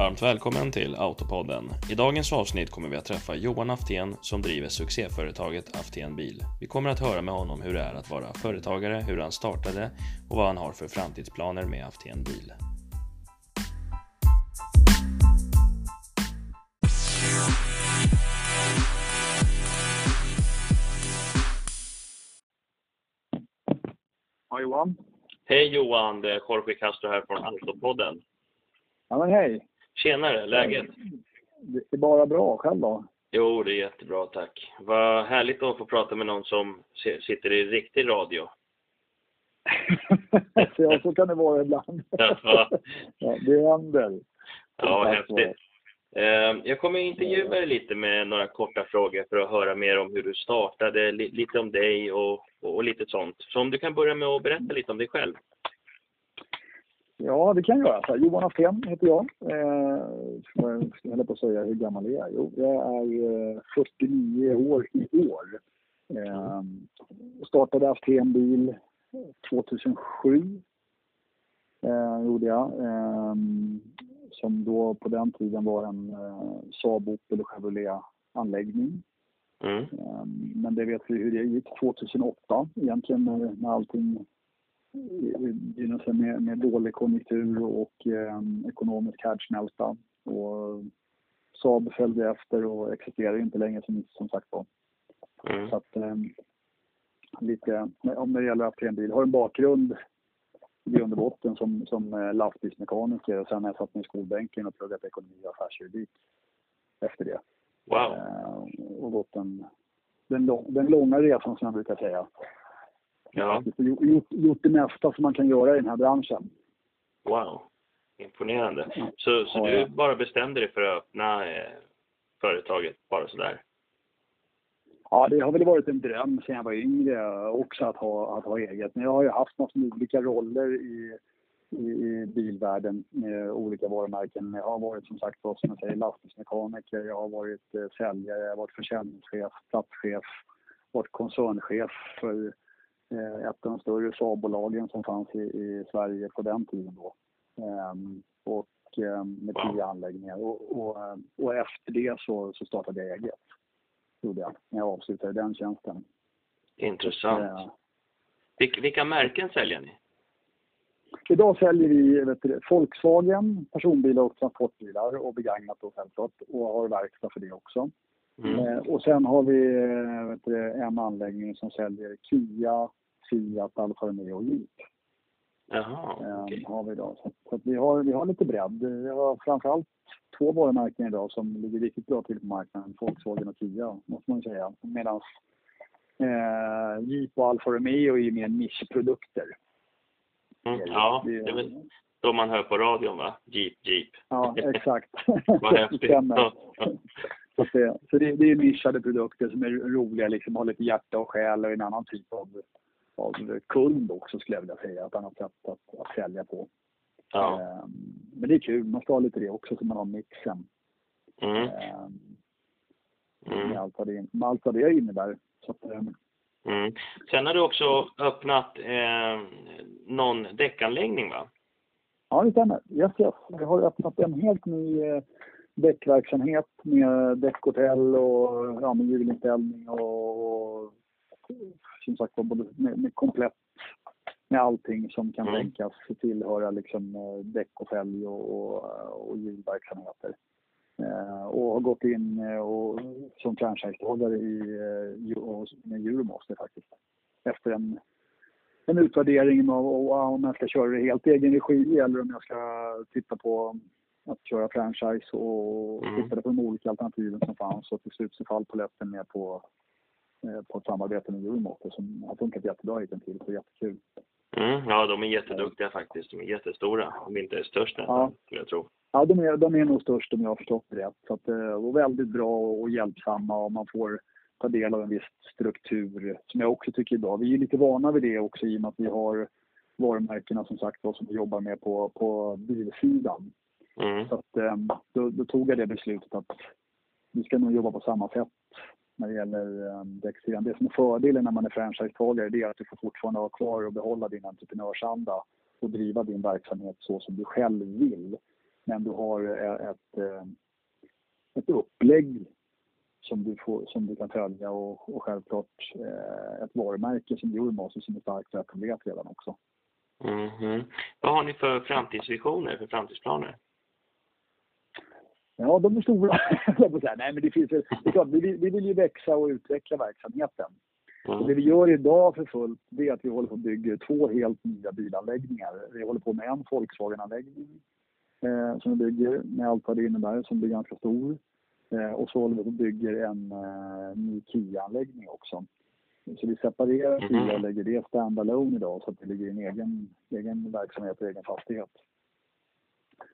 Varmt välkommen till Autopodden. I dagens avsnitt kommer vi att träffa Johan Aftén som driver succéföretaget Aftén Bil. Vi kommer att höra med honom hur det är att vara företagare, hur han startade och vad han har för framtidsplaner med Aftén Bil. Ja, Johan. Hej Johan, det är Jorge Castro här från Autopodden. Ja, men hej. Tjenare, läget? Det är bara bra. Själv då? Jo, det är jättebra tack. Vad härligt att få prata med någon som sitter i riktig radio. ja, så kan det vara ibland. Ja. ja, det händer. Ja, häftigt. Ehm, jag kommer intervjua dig lite med några korta frågor för att höra mer om hur du startade, lite om dig och, och lite sånt. Så om du kan börja med att berätta lite om dig själv. Ja, det kan jag göra. Johan Afén heter jag. Eh, jag höll på att säga hur gammal är jag Jo, jag är 49 eh, år i år. Eh, startade Afén bil 2007. Eh, gjorde jag. Eh, som då på den tiden var en eh, Saab Opel och Chevrolet-anläggning. Mm. Eh, men det vet vi hur det gick 2008 egentligen när, när allting med, med dålig konjunktur och eh, ekonomisk härdsmälta. Och Saab följde efter och existerar inte längre som, som sagt var. Mm. Så att, eh, lite, om det gäller att en bil, har en bakgrund i grund och botten som, som eh, lastbilsmekaniker och sen har jag satt mig i skolbänken och pluggat ekonomi och affärsjuridik efter det. Wow. Eh, och gått den, den, lång, den långa resan som jag brukar säga. Ja. Gjort, gjort det mesta som man kan göra i den här branschen. Wow, imponerande. Så, så ja, du bara bestämde dig för att öppna eh, företaget bara sådär? Ja, det har väl varit en dröm sedan jag var yngre också att ha, att ha eget. Men jag har ju haft med olika roller i, i, i bilvärlden med olika varumärken. Jag har varit som sagt som jag säger lastbilsmekaniker, jag har varit eh, säljare, jag har varit försäljningschef, platschef, varit koncernchef för ett av de större Saab-bolagen som fanns i, i, Sverige på den tiden då. Ehm, och ehm, med tio anläggningar. Och, och, och, efter det så, så startade jag eget. Gjorde jag, när jag avslutade den tjänsten. Intressant. Äh, Vil vilka märken säljer ni? Idag säljer vi vet du, Volkswagen, personbilar och transportbilar och begagnat då självklart och har verkstad för det också. Mm. Eh, och sen har vi vet du, en anläggning som säljer Kia, Fiat, Alfa Romeo och Jeep. Jaha, ehm, okay. har vi idag. Så, så vi, har, vi har lite bredd. Vi har framförallt två varumärken idag som ligger riktigt bra till på marknaden. Volkswagen och Kia, måste man säga. Medan eh, Jeep och Alfa Romeo är mer nischprodukter. Mm, ja, det är väl de man hör på radion va? Jeep, Jeep. Ja, exakt. Vad häftigt. Så, det, så det, det är nischade produkter som är roliga, liksom har lite hjärta och själ och en annan typ av av kund också skulle jag vilja säga. Ett annat sätt att, att sälja på. Ja. Um, men det är kul, man ska ha lite det också så man har mixen. Mm. Um, mm. Med, allt vad det, med allt vad det innebär. Så att, um, mm. Sen har du också öppnat eh, någon däckanläggning va? Ja, det stämmer. Yes, yes. Vi har öppnat en helt ny eh, däckverksamhet med däckhotell och ja, med hjulinställning och som sagt både med, med komplett med allting som kan mm. tänkas tillhöra liksom eh, däck och fälg och, och, och hjulverksamheter. Eh, och har gått in eh, och, som franchisetagare i, med Euromaster faktiskt. Efter en, en utvärdering av om jag ska köra det helt egen regi eller om jag ska titta på att köra franchise och mm. titta på de olika alternativen som fanns och till slut så fall på lätten med på på ett samarbete med Euromotor som har funkat jättebra hittills och jättekul. Mm, ja, de är jätteduktiga faktiskt. De är jättestora. Är inte störst än, ja. jag tror. Ja, de är, de är nog störst om jag har förstått det rätt. Så att, eh, och väldigt bra och hjälpsamma och man får ta del av en viss struktur som jag också tycker är bra. Vi är lite vana vid det också i och med att vi har varumärkena som sagt som vi jobbar med på, på bilsidan. Mm. Så att, eh, då, då, tog jag det beslutet att vi ska nog jobba på samma sätt när det gäller eh, däcksidan. Det som är fördelen när man är franchisetagare det är att du får fortfarande ha kvar och behålla din entreprenörsanda och driva din verksamhet så som du själv vill. Men du har eh, ett, eh, ett upplägg som du, får, som du kan följa och, och självklart ett varumärke som Euromaster som är starkt etablerat redan också. Mm -hmm. Vad har ni för framtidsvisioner, för framtidsplaner? Ja, de är stora. Nej, men det finns, det är klart, vi, vill, vi vill ju växa och utveckla verksamheten. Mm. Och det vi gör idag för fullt, det är att vi håller på att bygga två helt nya bilanläggningar. Vi håller på med en Volkswagen-anläggning eh, som vi bygger med allt vad det innebär, som blir ganska stor. Eh, och så håller vi på att bygga en eh, ny Kia-anläggning också. Så vi separerar mm. Kia och lägger det standalone idag så att det ligger i en egen, egen verksamhet och egen fastighet.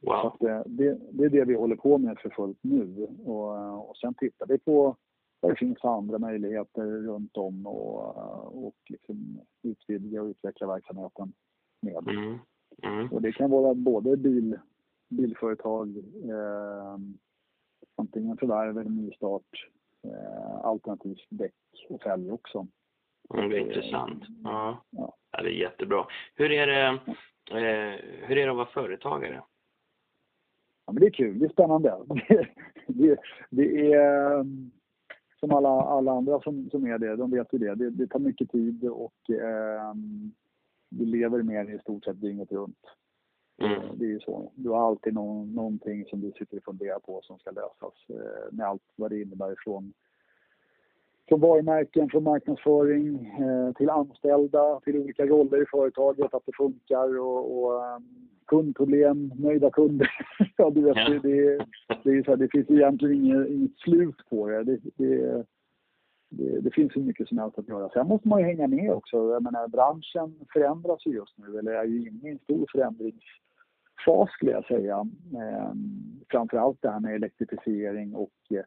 Wow. Så att, eh, det, det, är det vi håller på med för fullt nu. Och, och sen tittar vi på vad det finns andra möjligheter runt om och, och liksom utvidga och utveckla verksamheten med. Mm. Mm. Och det kan vara både bil, bilföretag, eh, antingen förvärv eller nystart, eh, alternativt däck och fälg också. Mm, det är intressant. Ja. ja. det är jättebra. Hur är det, eh, hur är det att vara företagare? Ja, men det är kul, det är spännande. Det, det, är som alla, alla andra som, som är det, de vet ju det. Det, det tar mycket tid och eh, vi lever med i stort sett dygnet runt. Mm. Det är ju så. Du har alltid någon, någonting som du sitter och funderar på som ska lösas eh, med allt vad det innebär från från varumärken, från marknadsföring eh, till anställda, till olika roller i företaget, att det funkar och, och um, kundproblem, nöjda kunder. ja, du vet. Det, det, det, är så här, det finns egentligen inget, inget slut på det. Det, det, det, det finns hur mycket som helst att göra. Sen måste man ju hänga med också. Jag menar, branschen förändras ju just nu, eller är ju inne i en stor förändringsfas skulle jag säga. Eh, framförallt det här med elektrifiering och eh,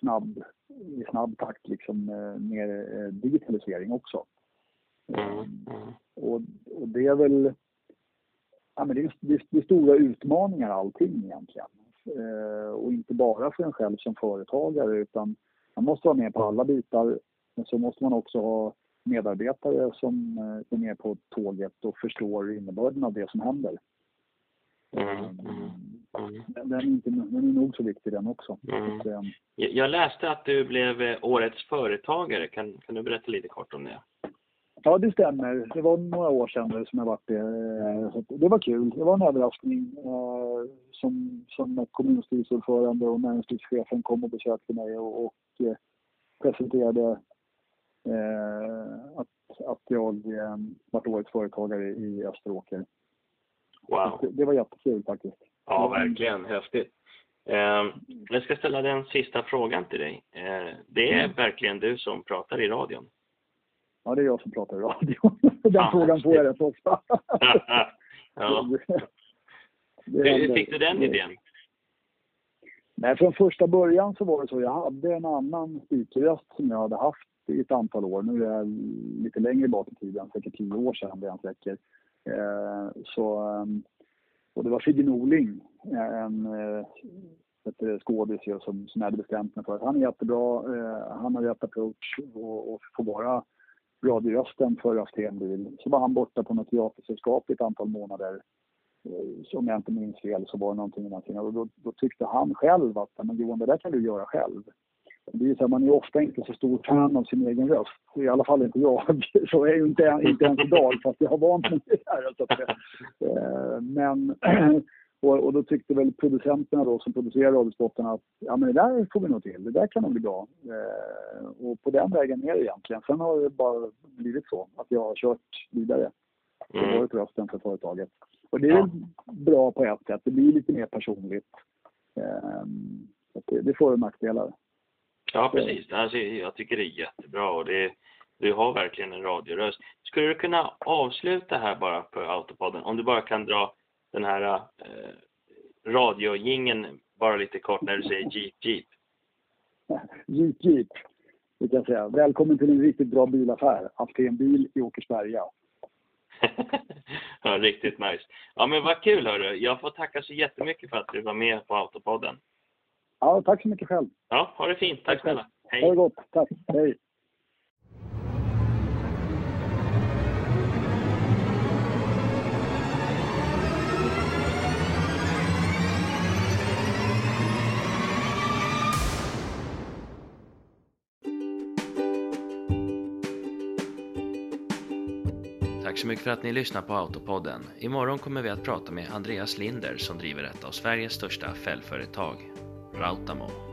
snabb, i snabb takt liksom eh, mer eh, digitalisering också. Mm, mm. Och, och det är väl ja, men det, är, det, är, det är stora utmaningar allting egentligen. Eh, och inte bara för en själv som företagare utan man måste vara med på alla bitar. Men så måste man också ha medarbetare som eh, är med på tåget och förstår innebörden av det som händer. Mm, mm. Den, är inte, den är nog så viktig den också. Mm. Att, eh, jag läste att du blev eh, årets företagare. Kan, kan du berätta lite kort om det? Ja, det stämmer. Det var några år sedan som jag var det. Eh, det var kul. Det var en överraskning. Eh, som, som kommunstyrelseordförande och näringslivschefen kom och besökte mig och, och eh, presenterade att, att jag varit årets företagare i Österåker. Wow. Det, det var jättekul faktiskt. Ja, verkligen. Häftigt. Jag ska ställa den sista frågan till dig. Det är mm. verkligen du som pratar i radion? Ja, det är jag som pratar i radio. Den ah, frågan får jag rätt ofta. ja. Hur fick du den idén? Nej, från första början så var det så. Jag hade en annan speakerröst som jag hade haft i ett antal år. Nu är jag lite längre bak i tiden, säkert tio år sedan det han säker. Eh, så, ehm, och det var Sigge Norling, eh, en eh, eh, skådis som, som jag hade bestämt mig för att han är jättebra, han har rätt approach och, och får vara radiorösten för Aftén Så var han borta på något teatersällskap i ett antal månader. Om jag inte minns fel så var det någonting någonting. Och då, då tyckte han själv att men Johan, det där kan du göra själv. Det är så här, man är ofta inte så stor fan av sin egen röst. I alla fall inte jag. Så är jag inte, inte ens idag, fast jag har vant mig vid det här. Eh, men och, och, då tyckte väl producenterna då som producerar radiospotten att ja men det där får vi nog till, det där kan nog bli bra. Eh, och på den vägen är det egentligen. Sen har det bara blivit så att jag har kört vidare. Det har varit rösten för företaget. Och det är bra på ett sätt, det blir lite mer personligt. Eh, det, det får nackdelar. Ja precis, alltså, jag tycker det är jättebra och det du har verkligen en radioröst. Skulle du kunna avsluta här bara på Autopodden, om du bara kan dra den här eh, radiojingen bara lite kort när du säger Jeep Jeep? Jeep Jeep, det kan jag säga. Välkommen till en riktigt bra bilaffär. Aftén bil i Åkersberga. ja, riktigt nice. Ja, men vad kul hörru. Jag får tacka så jättemycket för att du var med på Autopodden. Ja, tack så mycket själv. Ja, ha det fint. Tack, snälla. Hej. Ha det gott. Tack. Hej. Tack så mycket för att ni lyssnar på Autopodden. Imorgon kommer vi att prata med Andreas Linder som driver ett av Sveriges största fällföretag, Rautamo.